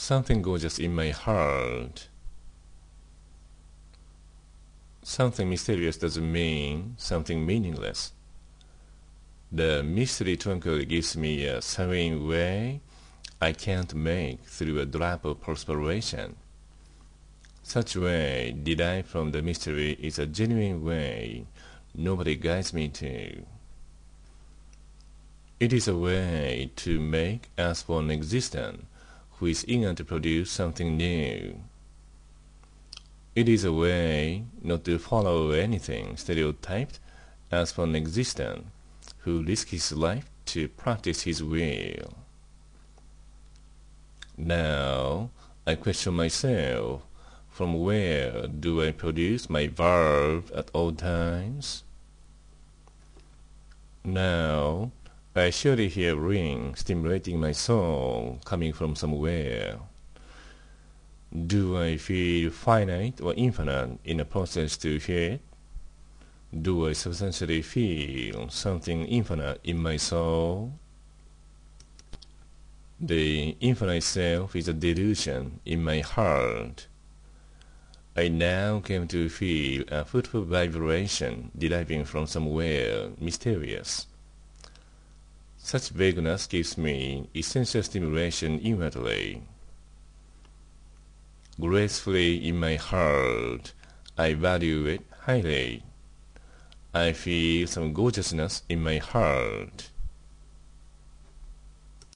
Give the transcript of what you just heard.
something gorgeous in my heart. Something mysterious doesn't mean something meaningless. The mystery twinkle gives me a serene way I can't make through a drop of perspiration. Such way derived from the mystery is a genuine way nobody guides me to. It is a way to make as for an existence who is eager to produce something new. It is a way not to follow anything stereotyped as for an existence who risks his life to practice his will. Now I question myself, from where do I produce my verb at all times? Now I surely hear ring stimulating my soul coming from somewhere. Do I feel finite or infinite in a process to hear it? Do I substantially feel something infinite in my soul? The infinite self is a delusion in my heart. I now came to feel a fruitful vibration deriving from somewhere mysterious. Such vagueness gives me essential stimulation inwardly. Gracefully in my heart, I value it highly. I feel some gorgeousness in my heart.